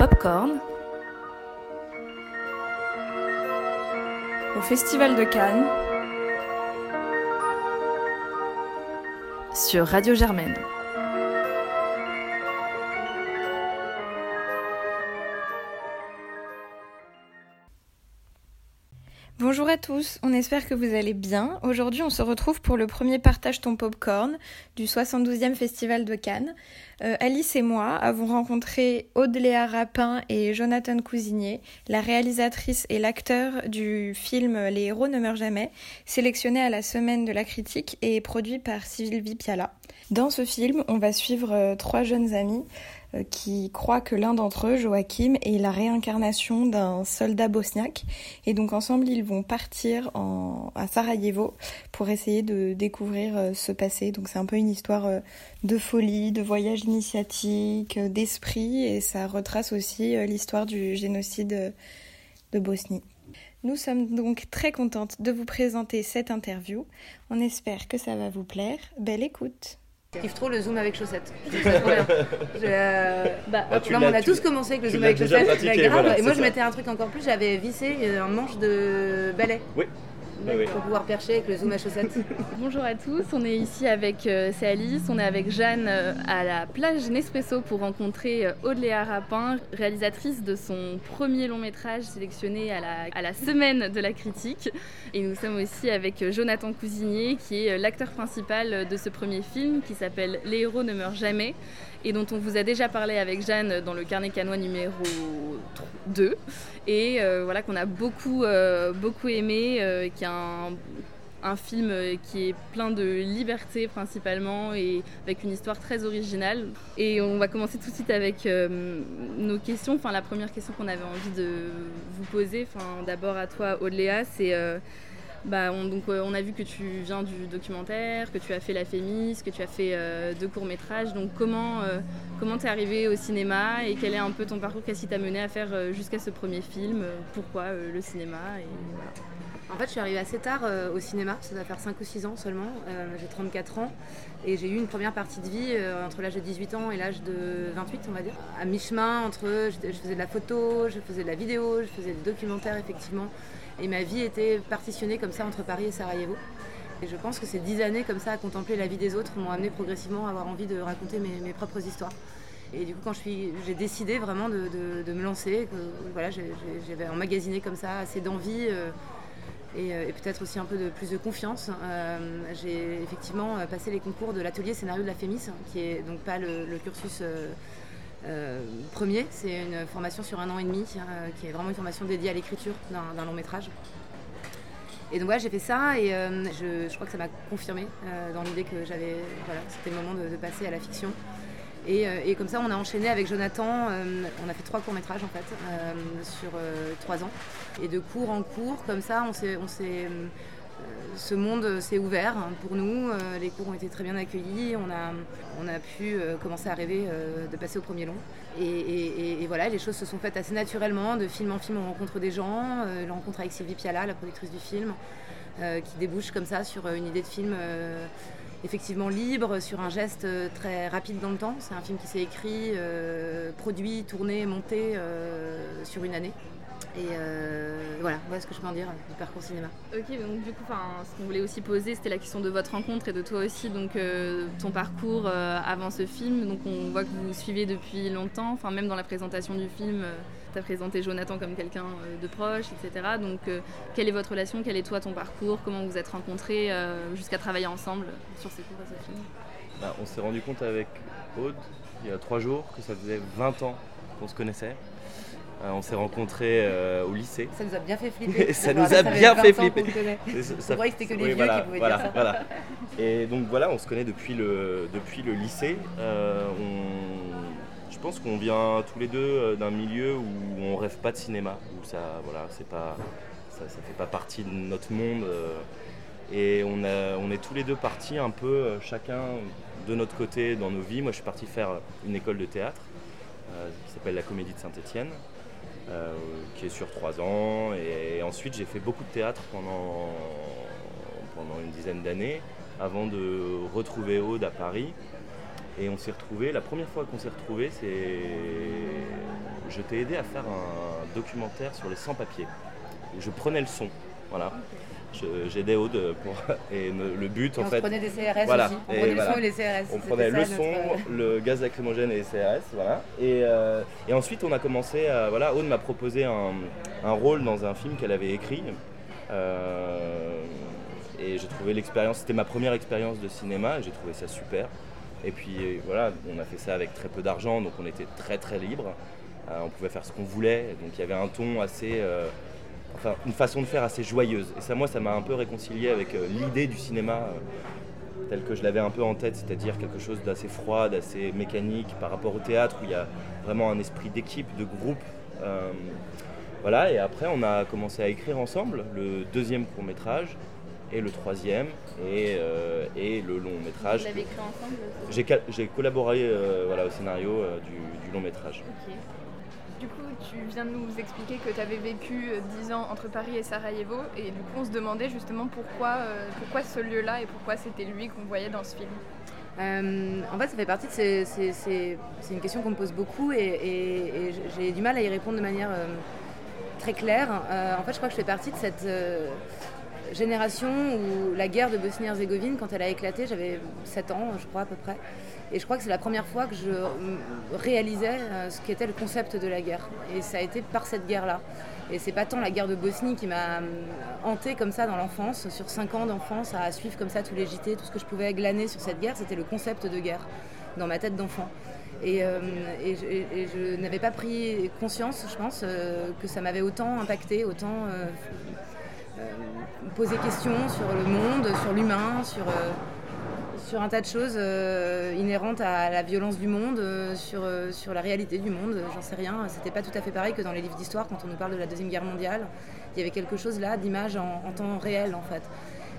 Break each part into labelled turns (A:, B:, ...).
A: Popcorn au Festival de Cannes sur Radio Germaine.
B: Tous, on espère que vous allez bien. Aujourd'hui, on se retrouve pour le premier partage ton popcorn du 72e Festival de Cannes. Euh, Alice et moi avons rencontré Aude-Léa Rapin et Jonathan Cousigné, la réalisatrice et l'acteur du film Les héros ne meurent jamais, sélectionné à la semaine de la critique et produit par Sylvie Piala. Dans ce film, on va suivre euh, trois jeunes amis qui croient que l'un d'entre eux, Joachim, est la réincarnation d'un soldat bosniaque. Et donc ensemble, ils vont partir à Sarajevo pour essayer de découvrir euh, ce passé. Donc c'est un peu une histoire euh, de folie, de voyage initiatique, d'esprit, et ça retrace aussi l'histoire du génocide de Bosnie. Nous sommes donc très contentes de vous présenter cette interview. On espère que ça va vous plaire. Belle écoute
C: je kiffe trop le zoom avec chaussettes. Euh, bah, ah, on a tous commencé avec le zoom avec chaussettes. et moi, je mettais un truc encore plus. J'avais vissé un manche de balai.
D: Oui.
C: Pour pouvoir percher avec le zoom à chaussettes.
E: Bonjour à tous, on est ici avec, euh, on est avec Jeanne euh, à la plage Nespresso pour rencontrer euh, Audeléa Rapin, réalisatrice de son premier long métrage sélectionné à la, semaine de la critique. Et nous sommes aussi avec Jonathan Cousigné qui est l'acteur principal de ce premier film qui s'appelle Les héros ne meurent jamais et dont on vous a déjà parlé avec Jeanne dans le carnet canois numéro 2 et euh, voilà qu'on a beaucoup, euh, beaucoup aimé, euh, qui est un, film qui est plein de liberté principalement et avec une histoire très originale. Et on va commencer tout de suite avec nos questions. Enfin, la première question qu'on avait envie de vous poser, enfin, d'abord à toi, Audeléa, c'est bah, euh, on a vu que tu viens du documentaire, que tu as fait la Fémis, que tu as fait euh, deux courts-métrages. Donc comment euh, comment t'es arrivé au cinéma et quel est un peu ton parcours? Qu'est-ce qui t'a mené à faire jusqu'à ce premier film? Pourquoi le cinéma
C: En fait, je suis arrivée assez tard au cinéma, ça doit faire 5 ou 6 ans seulement. j'ai 34 ans et j'ai eu une première partie de vie entre l'âge de 18 ans et l'âge de 28, on va dire. À mi-chemin entre, je, je faisais de la photo, je faisais de la vidéo, je faisais des documentaires effectivement. Et ma vie était partitionnée comme ça entre Paris et Sarajevo. Et je pense que ces dix années comme ça à contempler la vie des autres m'ont amené progressivement à avoir envie de raconter mes, propres histoires. Et du coup, quand j'ai décidé vraiment de, me lancer, voilà, j'avais emmagasiné comme ça assez d'envie euh, euh, et, peut-être aussi un peu de plus de confiance. Euh, j'ai effectivement passé les concours de l'atelier scénario de la FEMIS, qui est donc pas le, cursus premier, c'est une formation sur un an et demi, euh, qui est vraiment une formation dédiée à l'écriture d'un long métrage. Et donc voilà, j'ai fait ça et euh, je, crois que ça m'a confirmé dans l'idée que j'avais, voilà, c'était le moment de, passer à la fiction. Et, comme ça, on a enchaîné avec Jonathan. on a fait trois courts métrages en fait sur trois ans. Et de cours en cours, comme ça, on s'est ce monde s'est ouvert pour nous. Euh, les cours ont été très bien accueillis. On a, on a pu euh, commencer à rêver euh, de passer au premier long. Et, voilà, les choses se sont faites assez naturellement. De film en film, on rencontre des gens. la rencontre avec Sylvie Piala, la productrice du film, qui débouche comme ça sur une idée de film effectivement libre, sur un geste très rapide dans le temps. C'est un film qui s'est écrit, produit, tourné, monté sur une année. Et euh, voilà, voilà ce que je peux en dire du parcours cinéma.
E: Ok, donc du coup, ce qu'on voulait aussi poser, c'était la question de votre rencontre et de toi aussi, donc euh, ton parcours euh, avant ce film. Donc on voit que vous suivez depuis longtemps, enfin même dans la présentation du film, tu as présenté Jonathan comme quelqu'un de proche, etc. Donc quelle est votre relation, quel est toi ton parcours, comment vous êtes rencontrés jusqu'à travailler ensemble sur ces cours à ce film?
D: Bah, On s'est rendu compte avec Aude il y a trois jours que ça faisait 20 ans qu'on se connaissait. Euh, on s'est rencontrés euh, au lycée.
C: Ça nous a bien fait flipper.
D: ça nous a bien fait flipper.
C: Ça, que c'était que les vieux qui pouvaient
D: voilà,
C: dire ça.
D: Voilà. Et donc voilà, on se connaît depuis le, depuis le lycée. Euh, je pense qu'on vient tous les deux d'un milieu où on rêve pas de cinéma, où ça, voilà, c'est pas, ça, ça, fait pas partie de notre monde. et on, a, on est tous les deux partis un peu chacun de notre côté dans nos vies. Moi, je suis parti faire une école de théâtre qui s'appelle la Comédie de Saint-Étienne. Euh, qui est sur trois ans. Et, ensuite, j'ai fait beaucoup de théâtre pendant, pendant une dizaine d'années avant de retrouver Aude à Paris. Et on s'est retrouvés, la première fois qu'on s'est retrouvés, c'est. Je t'ai aidé à faire un documentaire sur les sans-papiers. Je prenais le son, voilà. J'aidais Aude pour. Et me- le but,
C: Et
D: en
C: on
D: fait.
C: se prenait des CRS
D: Voilà.
C: aussi. On prenait
D: voilà.
C: le son et les CRS.
D: On prenait
C: ça,
D: le
C: notre-
D: son, le gaz lacrymogène et les CRS, voilà. Et, euh, et ensuite, on a commencé à. Voilà, Aude m'a proposé un, un rôle dans un film qu'elle avait écrit. Euh, et j'ai trouvé l'expérience, c'était ma première expérience de cinéma, et j'ai trouvé ça super. Et puis euh, voilà, on a fait ça avec très peu d'argent, donc on était très très libre. Euh, on pouvait faire ce qu'on voulait, donc il y avait un ton assez. Enfin, une façon de faire assez joyeuse. Et ça, moi, ça m'a un peu réconcilié avec euh, l'idée du cinéma. euh, tel que je l'avais un peu en tête, c'est-à-dire quelque chose d'assez froid, d'assez mécanique par rapport au théâtre où il y a vraiment un esprit d'équipe, de groupe. Euh, voilà, et après on a commencé à écrire ensemble le deuxième court métrage et le troisième et, euh, et le long métrage.
E: Vous l'avez écrit ensemble
D: J'ai collaboré voilà, au scénario du, du long métrage.
B: Du coup, tu viens de nous expliquer que tu avais vécu euh, 10 ans entre Paris et Sarajevo, et du coup, on se demandait justement pourquoi, euh, pourquoi ce lieu-là et pourquoi c'était lui qu'on voyait dans ce film.
C: Euh, en fait, ça fait partie de ces. ces- ces- C'est une question qu'on me pose beaucoup et, j'ai du mal à y répondre de manière euh, très claire. Euh, en fait, je crois que je fais partie de cette euh, génération où la guerre de Bosnie-Herzégovine, quand elle a éclaté, j'avais 7 ans, je crois à peu près. Et je crois que c'est la première fois que je réalisais euh, ce qu'était le concept de la guerre. Et ça a été par cette guerre-là. Et c'est pas tant la guerre de Bosnie qui m'a euh, hantée comme ça dans l'enfance, sur 5 ans d'enfance, à suivre comme ça tous les JT, tout ce que je pouvais glaner sur cette guerre, c'était le concept de guerre dans ma tête d'enfant. Et, euh, je, n'avais pas pris conscience, je pense, que ça m'avait autant impacté, autant posé question sur le monde, sur l'humain, sur, euh, sur un tas de choses euh, inhérentes à la violence du monde, euh, sur, sur la réalité du monde, j'en sais rien. C'était pas tout à fait pareil que dans les livres d'histoire quand on nous parle de la Deuxième Guerre mondiale. Il y avait quelque chose là d'image en, temps réel en fait.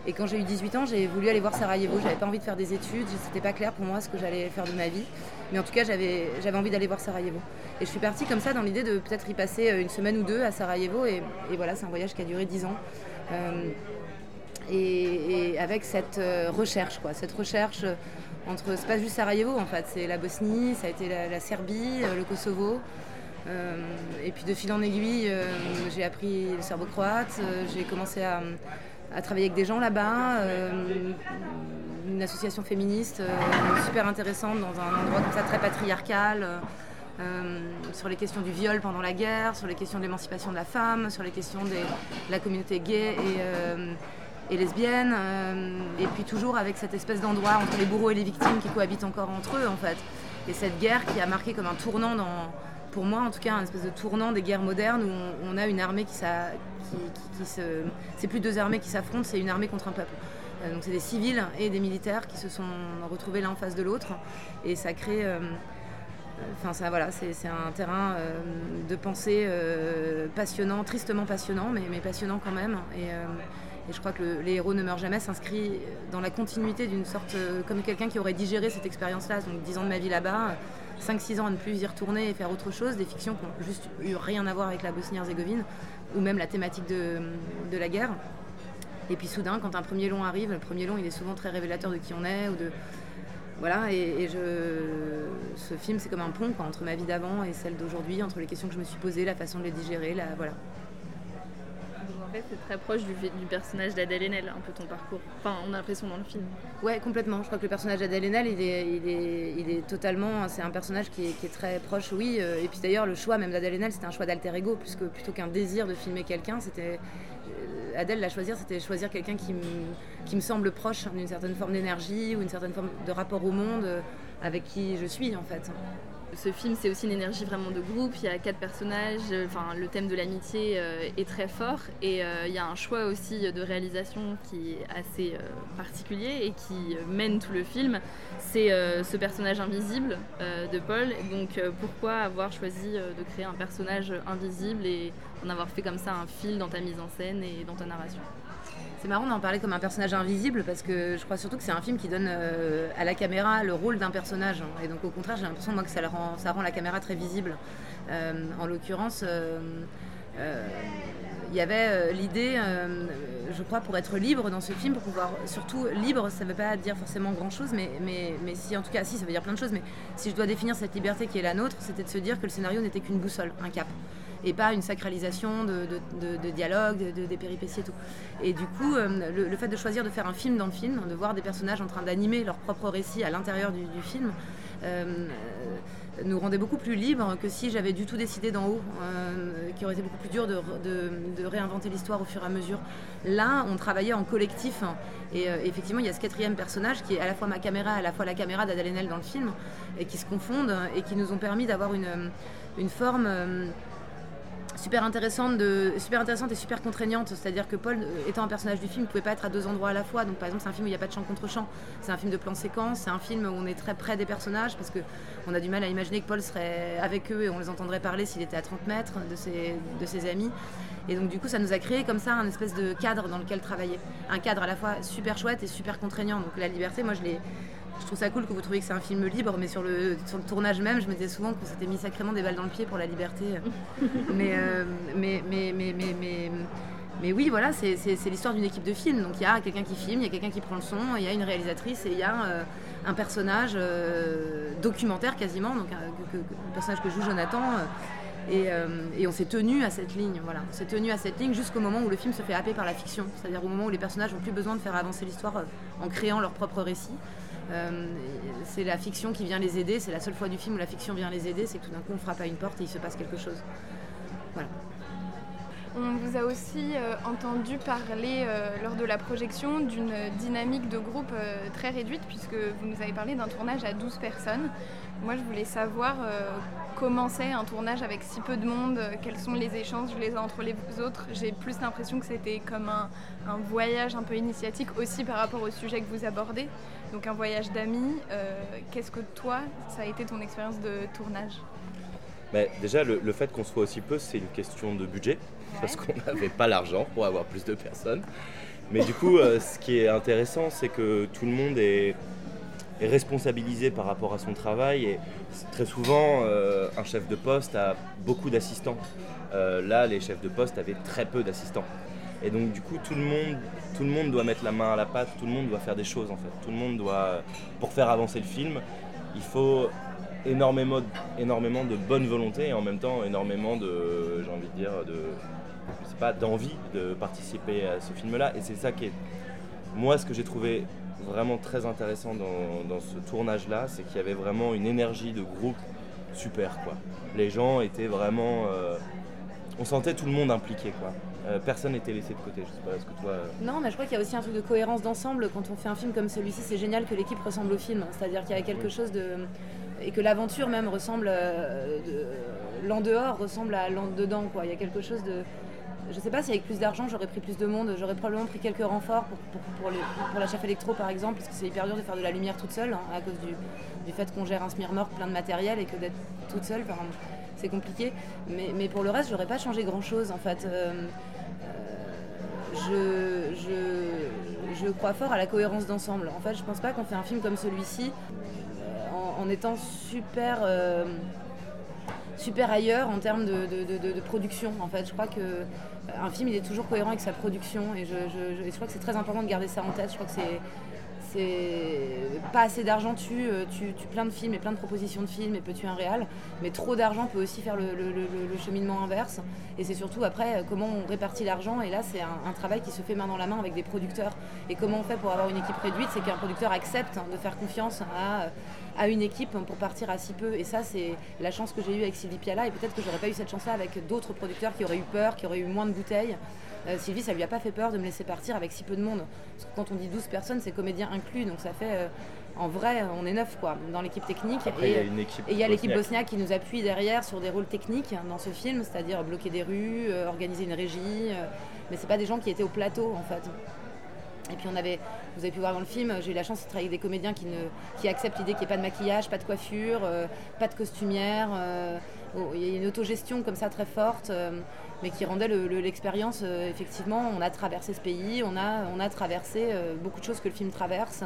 C: Et quand j'ai eu 18 ans, j'ai voulu aller voir Sarajevo. J'avais pas envie de faire des études, c'était pas clair pour moi ce que j'allais faire de ma vie. Mais en tout cas, j'avais envie d'aller voir Sarajevo. Et je suis partie comme ça dans l'idée de peut-être y passer une semaine ou deux à Sarajevo. Et, et voilà, c'est un voyage qui a duré 10 ans. Euh, et, avec cette euh, recherche, quoi, cette recherche euh, entre, c'est pas juste Sarajevo en fait, c'est la Bosnie, ça a été la, Serbie, le Kosovo. Et puis de fil en aiguille, j'ai appris le serbo-croate, j'ai commencé à, travailler avec des gens là-bas, une association féministe super intéressante dans un endroit comme ça très patriarcal. Euh, sur les questions du viol pendant la guerre, sur les questions de l'émancipation de la femme, sur les questions de la communauté gay et, euh, lesbienne, euh, et puis toujours avec cette espèce d'endroit entre les bourreaux et les victimes qui cohabitent encore entre eux en fait. Et cette guerre qui a marqué comme un tournant pour moi en tout cas, un espèce de tournant des guerres modernes où on, a une armée qui, qui, qui- qui. C'est plus deux armées qui s'affrontent, c'est une armée contre un peuple. Donc c'est des civils et des militaires qui se sont retrouvés l'un en face de l'autre et ça crée... Enfin, ça, voilà, c'est un terrain euh, de pensée euh, passionnant, tristement passionnant, mais, passionnant quand même. Et, euh, et je crois que le- Les héros ne meurent jamais s'inscrit dans la continuité d'une sorte, comme quelqu'un qui aurait digéré cette expérience-là, donc 10 ans de ma vie là-bas, 5-6 ans à ne plus y retourner et faire autre chose, des fictions qui n'ont juste eu rien à voir avec la Bosnie-Herzégovine, ou même la thématique de, de la guerre. Et puis soudain, quand un premier long arrive, le premier long, il est souvent très révélateur de qui on est, ou de, voilà, et, et je, ce film, c'est comme un pont quoi, entre ma vie d'avant et celle d'aujourd'hui, entre les questions que je me suis posées, la façon de les digérer, la, voilà.
E: Donc en fait, c'est très proche du, du personnage d'Adèle Haenel, un peu ton parcours. Enfin, on a l'impression dans le film.
C: Ouais, complètement. Je crois que le personnage d'Adèle Haenel, il est, il est, il est totalement. C'est un personnage qui est, qui est très proche, oui. euh, Et puis d'ailleurs, le choix même d'Adèle Haenel, c'était un choix d'alter ego, puisque plutôt qu'un désir de filmer quelqu'un, c'était. Adèle, la choisir, c'était choisir quelqu'un qui, me- qui me semble proche d'une certaine forme d'énergie ou une certaine forme de rapport au monde euh, avec qui je suis, en fait.
E: Ce film, c'est aussi une énergie vraiment de groupe. Il y a quatre personnages. euh, le thème de l'amitié euh, est très fort. Et euh, il y a un choix aussi de réalisation qui est assez particulier et qui mène tout le film. C'est ce personnage invisible de Paul. Donc, pourquoi avoir choisi de créer un personnage invisible et en avoir fait comme ça un fil dans ta mise en scène et dans ta narration?
C: C'est marrant d'en parler comme un personnage invisible parce que je crois surtout que c'est un film qui donne euh, à la caméra le rôle d'un personnage. Et donc au contraire, j'ai l'impression moi que ça, rend, la caméra très visible. Euh, en l'occurrence, euh, il y avait l'idée, je crois, pour être libre dans ce film, pour pouvoir, surtout libre, ça ne veut pas dire forcément grand-chose, mais, mais, mais si, en tout cas, si, ça veut dire plein de choses, mais si je dois définir cette liberté qui est la nôtre, c'était de se dire que le scénario n'était qu'une boussole, un cap et pas une sacralisation de, de, dialogue, de, des péripéties et tout. Et du coup, le, fait de choisir de faire un film dans le film, de voir des personnages en train d'animer leur propre récit à l'intérieur du, film, nous rendait beaucoup plus libres que si j'avais du tout décidé d'en haut, euh, qui aurait été beaucoup plus dur de, réinventer l'histoire au fur et à mesure. Là, on travaillait en collectif, et euh, effectivement, il y a ce quatrième personnage qui est à la fois ma caméra, à la fois la caméra d'Adèle dans le film, et qui se confondent et qui nous ont permis d'avoir une, forme euh, super intéressante, super intéressante et super contraignante. C'est-à-dire que Paul, euh, étant un personnage du film, ne pouvait pas être à deux endroits à la fois. Donc par exemple, c'est un film où il n'y a pas de chant contre chant. C'est un film de plan séquence. C'est un film où on est très près des personnages parce qu'on a du mal à imaginer que Paul serait avec eux et on les entendrait parler s'il était à 30 mètres de ses, de ses amis. Et donc du coup, ça nous a créé comme ça un espèce de cadre dans lequel travailler. Un cadre à la fois super chouette et super contraignant. Donc la liberté, moi je l'ai je trouve ça cool que vous trouviez que c'est un film libre, mais sur le, sur le tournage même, je me disais souvent qu'on s'était mis sacrément des balles dans le pied pour la liberté. mais, mais, mais, mais, mais, mais, oui, voilà, c'est l'histoire d'une équipe de film. Donc il y a quelqu'un qui filme, il y a quelqu'un qui prend le son, il y a une réalisatrice et il y a un personnage documentaire quasiment, donc un, personnage que joue Jonathan. Et, et, on s'est tenu à cette ligne, voilà. On s'est tenu à cette ligne jusqu'au moment où le film se fait happer par la fiction, c'est-à-dire au moment où les personnages n'ont plus besoin de faire avancer l'histoire en créant leur propre récit. Euh, c'est la fiction qui vient les aider, c'est la seule fois du film où la fiction vient les aider, c'est que tout d'un coup on frappe à une porte et il se passe quelque chose. Voilà.
B: On vous a aussi euh, entendu parler euh, lors de la projection d'une dynamique de groupe très réduite puisque vous nous avez parlé d'un tournage à 12 personnes. Moi je voulais savoir comment c'est un tournage avec si peu de monde, quels sont les échanges les uns entre les autres. J'ai plus l'impression que c'était comme un, un, voyage un peu initiatique aussi par rapport au sujet que vous abordez donc un voyage d'amis. Euh, qu'est-ce que toi, ça a été ton expérience de tournage
D: Mais Déjà, le, fait qu'on soit aussi peu, c'est une question de budget, parce qu'on n'avait pas l'argent pour avoir plus de personnes. Mais du coup, euh, ce qui est intéressant, c'est que tout le monde est, responsabilisé par rapport à son travail. Et très souvent, euh, un chef de poste a beaucoup d'assistants. là, les chefs de poste avaient très peu d'assistants. Et donc du coup, tout le monde, tout le monde doit mettre la main à la pâte, tout le monde doit faire des choses en fait. Tout le monde doit, pour faire avancer le film, il faut énormément, énormément de bonne volonté et en même temps énormément de, j'ai envie de dire, de, pas, d'envie de participer à ce film-là. Et c'est ça qui est, moi, ce que j'ai trouvé vraiment très intéressant dans, ce tournage-là, c'est qu'il y avait vraiment une énergie de groupe super quoi. Les gens étaient vraiment, euh, on sentait tout le monde impliqué quoi. Euh, personne n'était laissé de côté. Je sais pas, est-ce que toi. Euh,
C: non, mais je crois qu'il y a aussi un truc de cohérence d'ensemble. Quand on fait un film comme celui-ci, c'est génial que l'équipe ressemble au film. C'est-à-dire qu'il y a quelque chose de. Et que l'aventure même ressemble. Euh, l'en dehors ressemble à l'en dedans, quoi. Il y a quelque chose de. Je sais pas si avec plus d'argent j'aurais pris plus de monde, j'aurais probablement pris quelques renforts pour, pour, pour, la chef électro par exemple, parce que c'est hyper dur de faire de la lumière toute seule, hein, à cause du, du fait qu'on gère un Smirnoff plein de matériel et que d'être toute seule, c'est compliqué. Mais, mais, pour le reste, j'aurais pas changé grand chose en fait je, je, je, crois fort à la cohérence d'ensemble. En fait, je pense pas qu'on fait un film comme celui-ci euh, en, étant super, euh, super ailleurs en termes de, de, de, production. En fait, je crois que un film, il est toujours cohérent avec sa production et je, je crois que c'est très important de garder ça en tête. Je crois que c'est c'est pas assez d'argent tue, euh, tu, plein de films et plein de propositions de films et peut tuer un réal, mais trop d'argent peut aussi faire le, cheminement inverse. Et c'est surtout après euh, comment on répartit l'argent. Et là, c'est un, travail qui se fait main dans la main avec des producteurs. Et comment on fait pour avoir une équipe réduite C'est qu'un producteur accepte de faire confiance à, à, une équipe pour partir à si peu. Et ça, c'est la chance que j'ai eue avec Sylvie Piala. Et peut-être que j'aurais pas eu cette chance-là avec d'autres producteurs qui auraient eu peur, qui auraient eu moins de bouteilles. Euh, Sylvie, ça lui a pas fait peur de me laisser partir avec si peu de monde. Parce que quand on dit 12 personnes, c'est comédiens inclus, donc ça fait. Euh, en vrai, on est neuf quoi, dans l'équipe technique.
D: et
C: il y a l'équipe bosniaque qui nous appuie derrière sur des rôles techniques dans ce film, c'est-à-dire bloquer des rues, euh, organiser une régie. mais c'est pas des gens qui étaient au plateau en fait. Et puis on avait, vous avez pu voir dans le film, j'ai eu la chance de travailler avec des comédiens qui, acceptent l'idée qu'il n'y ait pas de maquillage, pas de coiffure, pas de costumière. Oh, il y a une autogestion comme ça très forte mais qui rendait l'expérience, euh, effectivement, on a traversé ce pays, on a, traversé euh, beaucoup de choses que le film traverse.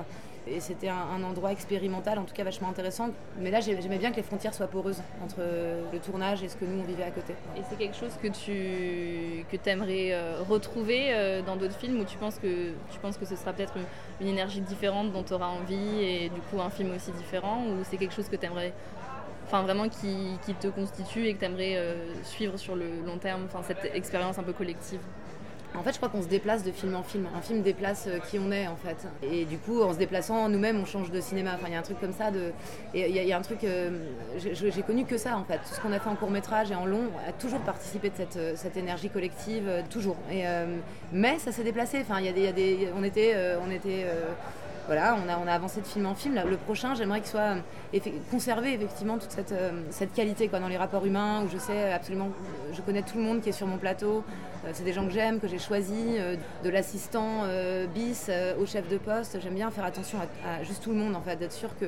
C: Et c'était un, endroit expérimental, en tout cas vachement intéressant. Mais là, j'aimais bien que les frontières soient poreuses entre le tournage et ce que nous, on vivait à côté.
E: Et c'est quelque chose que tu que aimerais euh, retrouver euh, dans d'autres films ou tu penses que, ce sera peut-être une, énergie différente dont tu auras envie et du coup un film aussi différent ou c'est quelque chose que tu aimerais enfin vraiment qui, te constitue et que tu aimerais euh, suivre sur le long terme, cette expérience un peu collective?
C: En fait, je crois qu'on se déplace de film en film. Un film déplace euh, qui on est, en fait. Et du coup, en se déplaçant nous-mêmes, on change de cinéma. Enfin, il y a un truc comme ça. Et il y, a un truc. Euh, j'ai connu que ça, en fait. Tout ce qu'on a fait en court métrage et en long a toujours participé de cette, cette énergie collective, toujours. Mais ça s'est déplacé. Enfin, il y, y, a des. On était. on était voilà, on a, avancé de film en film. Le prochain, j'aimerais qu'il soit conservé effectivement toute cette, euh, cette qualité quoi, dans les rapports humains, où je sais absolument, je connais tout le monde qui est sur mon plateau. Euh, c'est des gens que j'aime, que j'ai choisis, euh, de l'assistant bis au chef de poste. J'aime bien faire attention à, juste tout le monde, en fait, d'être sûr que,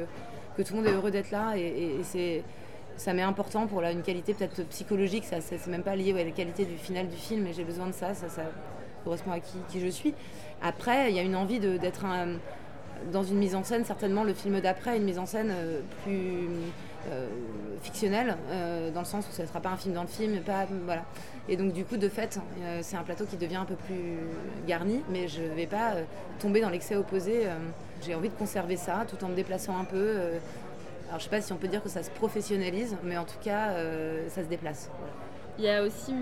C: tout le monde est heureux d'être là. Et, c'est ça m'est important pour là, une qualité peut-être psychologique, ça c'est même pas lié à la qualité du final du film, mais j'ai besoin de ça, ça, ça correspond à qui, qui, je suis. Après, il y a une envie d'être un, dans une mise en scène, certainement le film d'après, une mise en scène euh, plus euh, fictionnelle, euh, dans le sens où ce ne sera pas un film dans le film. Et donc du coup, de fait, c'est un plateau qui devient un peu plus garni, mais je ne vais pas tomber dans l'excès opposé. J'ai envie de conserver ça, tout en me déplaçant un peu. alors je ne sais pas si on peut dire que ça se professionnalise, mais en tout cas, ça se déplace.
E: Il y a aussi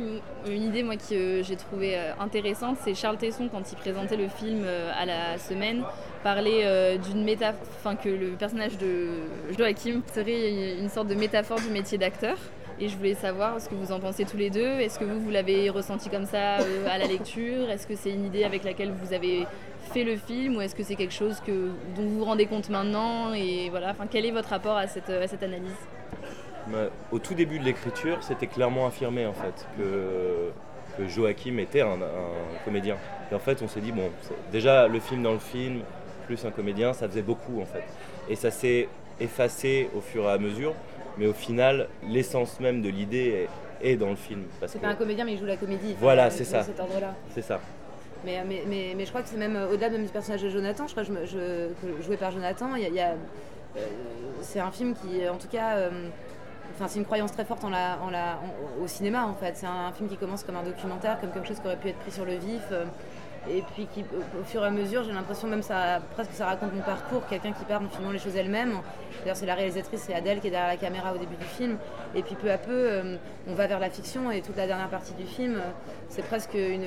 E: une idée moi que j'ai trouvé intéressante, c'est Charles Tesson quand il présentait le film à la semaine parler euh, d'une métaphore, enfin que le personnage de Joachim serait une sorte de métaphore du métier d'acteur. Et je voulais savoir ce que vous en pensez tous les deux. Est-ce que vous, vous l'avez ressenti comme ça euh, à la lecture? Est-ce que c'est une idée avec laquelle vous avez fait le film ou est-ce que c'est quelque chose que, dont vous vous rendez compte maintenant? Et voilà, enfin, quel est votre rapport à cette, analyse?
D: Bah, Au tout début de l'écriture, c'était clairement affirmé en fait que, que Joachim était un, un, comédien. Et en fait, on s'est dit, bon, déjà le film dans le film, plus un comédien, ça faisait beaucoup en fait. Et ça s'est effacé au fur et à mesure, mais au final, l'essence même de l'idée est, dans le film.
C: C'est pas un comédien, mais il joue la comédie.
D: Voilà, c'est ça.
C: C'est
D: ça.
C: Mais, mais, mais, je crois que c'est même au-delà de du personnage de Jonathan, je crois que je, joué par Jonathan, il y a, euh, c'est un film qui, en tout cas, euh, enfin, c'est une croyance très forte en la, en la, au cinéma en fait. C'est un, film qui commence comme un documentaire, comme quelque chose qui aurait pu être pris sur le vif. Euh, et puis au, fur et à mesure, j'ai l'impression même ça presque ça raconte mon parcours, quelqu'un qui part en filmant les choses elle-même. D'ailleurs, c'est la réalisatrice, c'est Adèle qui est derrière la caméra au début du film. Et puis peu à peu, euh, on va vers la fiction et toute la dernière partie du film, c'est presque une,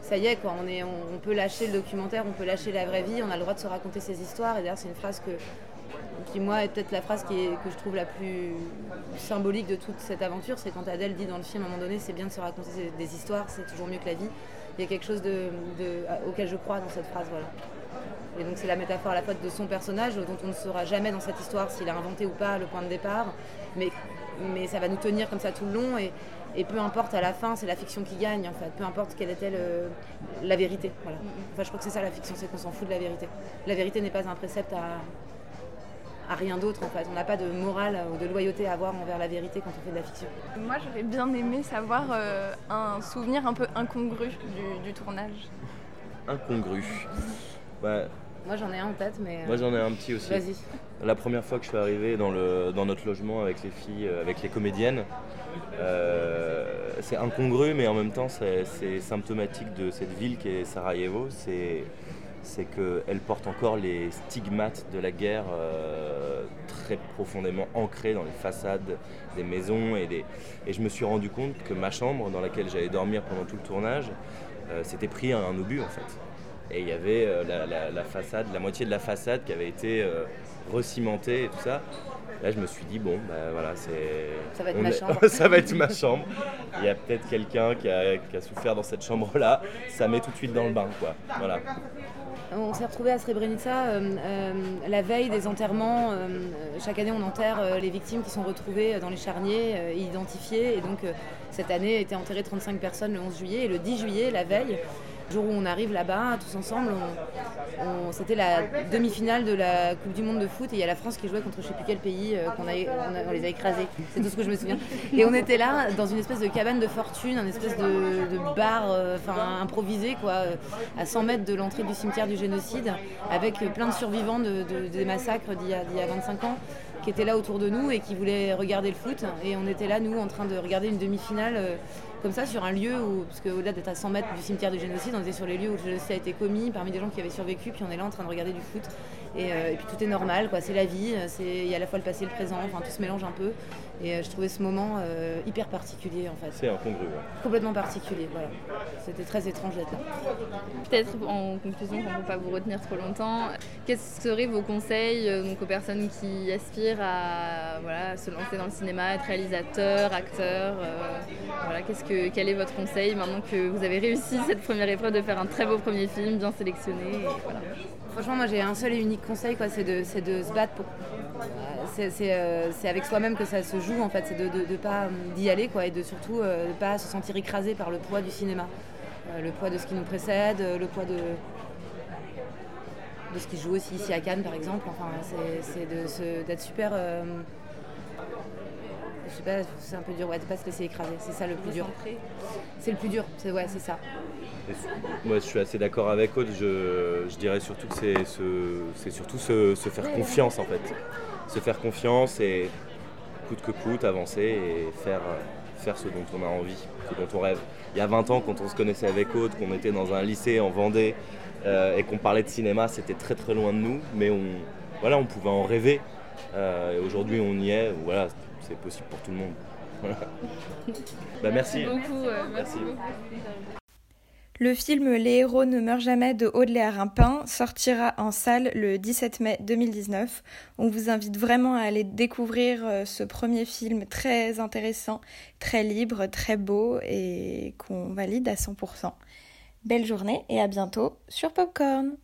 C: ça y est, quoi, on, est, on, peut lâcher le documentaire, on peut lâcher la vraie vie, on a le droit de se raconter ses histoires. Et d'ailleurs, c'est une phrase que, qui, moi, est peut-être la phrase qui est, que je trouve la plus symbolique de toute cette aventure. C'est quand Adèle dit dans le film, à un moment donné, c'est bien de se raconter des histoires, c'est toujours mieux que la vie il y a quelque chose de, auquel je crois dans cette phrase. Voilà. Et donc c'est la métaphore à la fois de son personnage, dont on ne saura jamais dans cette histoire s'il a inventé ou pas le point de départ, mais, mais ça va nous tenir comme ça tout le long, et, et peu importe à la fin, c'est la fiction qui gagne en fait, peu importe quelle est-elle la vérité. Voilà. Enfin, je crois que c'est ça la fiction, c'est qu'on s'en fout de la vérité. La vérité n'est pas un précepte à, à rien d'autre en fait. On n'a pas de morale ou de loyauté à avoir envers la vérité quand on fait de la fiction.
B: Moi j'aurais bien aimé savoir euh, un souvenir un peu incongru du, tournage.
D: Incongru
C: bah, Moi j'en ai un en tête mais...
D: Moi j'en ai un petit aussi.
C: Vas-y.
D: La première fois que je suis arrivé dans, le, dans notre logement avec les filles, euh, avec les comédiennes, euh, c'est incongru mais en même temps c'est symptomatique de cette ville qui est Sarajevo. C'est c'est qu'elle porte encore les stigmates de la guerre euh, très profondément ancrés dans les façades des maisons. Et, des... et je me suis rendu compte que ma chambre, dans laquelle j'allais dormir pendant tout le tournage, euh, s'était pris un, obus en fait. Et il y avait euh, la, façade, la moitié de la façade qui avait été recimentée et tout ça. Là, je me suis dit, bon, bah, voilà, c'est.
C: Ça va être ma chambre.
D: ça va être ma chambre. Il y a peut-être quelqu'un qui a, qui a, souffert dans cette chambre-là. Ça met tout de suite dans le bain, quoi. Voilà.
C: On s'est retrouvé à Srebrenica euh, euh, la veille des enterrements. Euh, chaque année, on enterre les victimes qui sont retrouvées dans les charniers, identifiées. Et donc, cette année, étaient enterrées 35 personnes le 11 juillet. Et le 10 juillet, la veille, Le jour où on arrive là-bas, tous ensemble, c'était la demi-finale de la Coupe du Monde de foot et il y a la France qui jouait contre je sais plus quel pays, qu'on on, les a écrasés. C'est tout ce que je me souviens. Et on était là dans une espèce de cabane de fortune, un espèce de, bar enfin improvisé quoi, à 100 mètres de l'entrée du cimetière du génocide, avec plein de survivants des massacres d'il y, y, a 25 ans qui étaient là autour de nous et qui voulaient regarder le foot. Et on était là, nous, en train de regarder une demi-finale euh, comme ça sur un lieu où, parce qu'au-delà d'être à 100 mètres du cimetière du génocide, on était sur les lieux où le génocide a été commis, parmi des gens qui avaient survécu, puis on est là en train de regarder du foot. Et, euh, puis tout est normal, quoi. C'est la vie, il y a à la fois le passé et le présent, enfin tout se mélange un peu. Et euh, je trouvais ce moment euh, hyper particulier en fait.
D: C'est incongru.
C: Complètement particulier, voilà. C'était très étrange d'être là.
E: Peut-être en conclusion, pour ne pas vous retenir trop longtemps, quels seraient vos conseils donc, aux personnes qui aspirent à voilà, se lancer dans le cinéma, être réalisateur, acteur voilà, qu'est-ce que, Quel est votre conseil maintenant que vous avez réussi cette première épreuve de faire un très beau premier film, bien sélectionné voilà.
C: Franchement, moi j'ai un seul et unique conseil, quoi, c'est de, de se battre pour. Euh, c'est avec soi-même que ça se joue en fait, c'est de ne pas euh, d'y aller quoi, et de surtout ne euh, pas se sentir écrasé par le poids du cinéma, le poids de ce qui nous précède, le poids de, de ce qui joue aussi ici à Cannes par exemple. Enfin, c'est d'être super. je sais pas, c'est un peu dur, ouais, de pas se laisser écraser, c'est ça le plus dur. C'est le plus dur, c'est ouais, c'est ça
D: moi, je suis assez d'accord avec Aude. Je, dirais surtout que c'est surtout se, faire confiance en fait. Se faire confiance et coûte que coûte, avancer et faire, faire ce dont on a envie, ce dont on rêve. Il y a 20 ans, quand on se connaissait avec Aude, qu'on était dans un lycée en Vendée euh, et qu'on parlait de cinéma, c'était très très loin de nous, mais on, voilà, on pouvait en rêver. Euh, et aujourd'hui, on y est. Voilà, c'est possible pour tout le monde. Bah, merci.
E: beaucoup. Euh, merci. beaucoup.
B: Le film Les héros ne meurent jamais de Audley Rimpin sortira en salle le 17 mai 2019. On vous invite vraiment à aller découvrir euh, ce premier film très intéressant, très libre, très beau et qu'on valide à 100%. Belle journée et à bientôt sur Popcorn.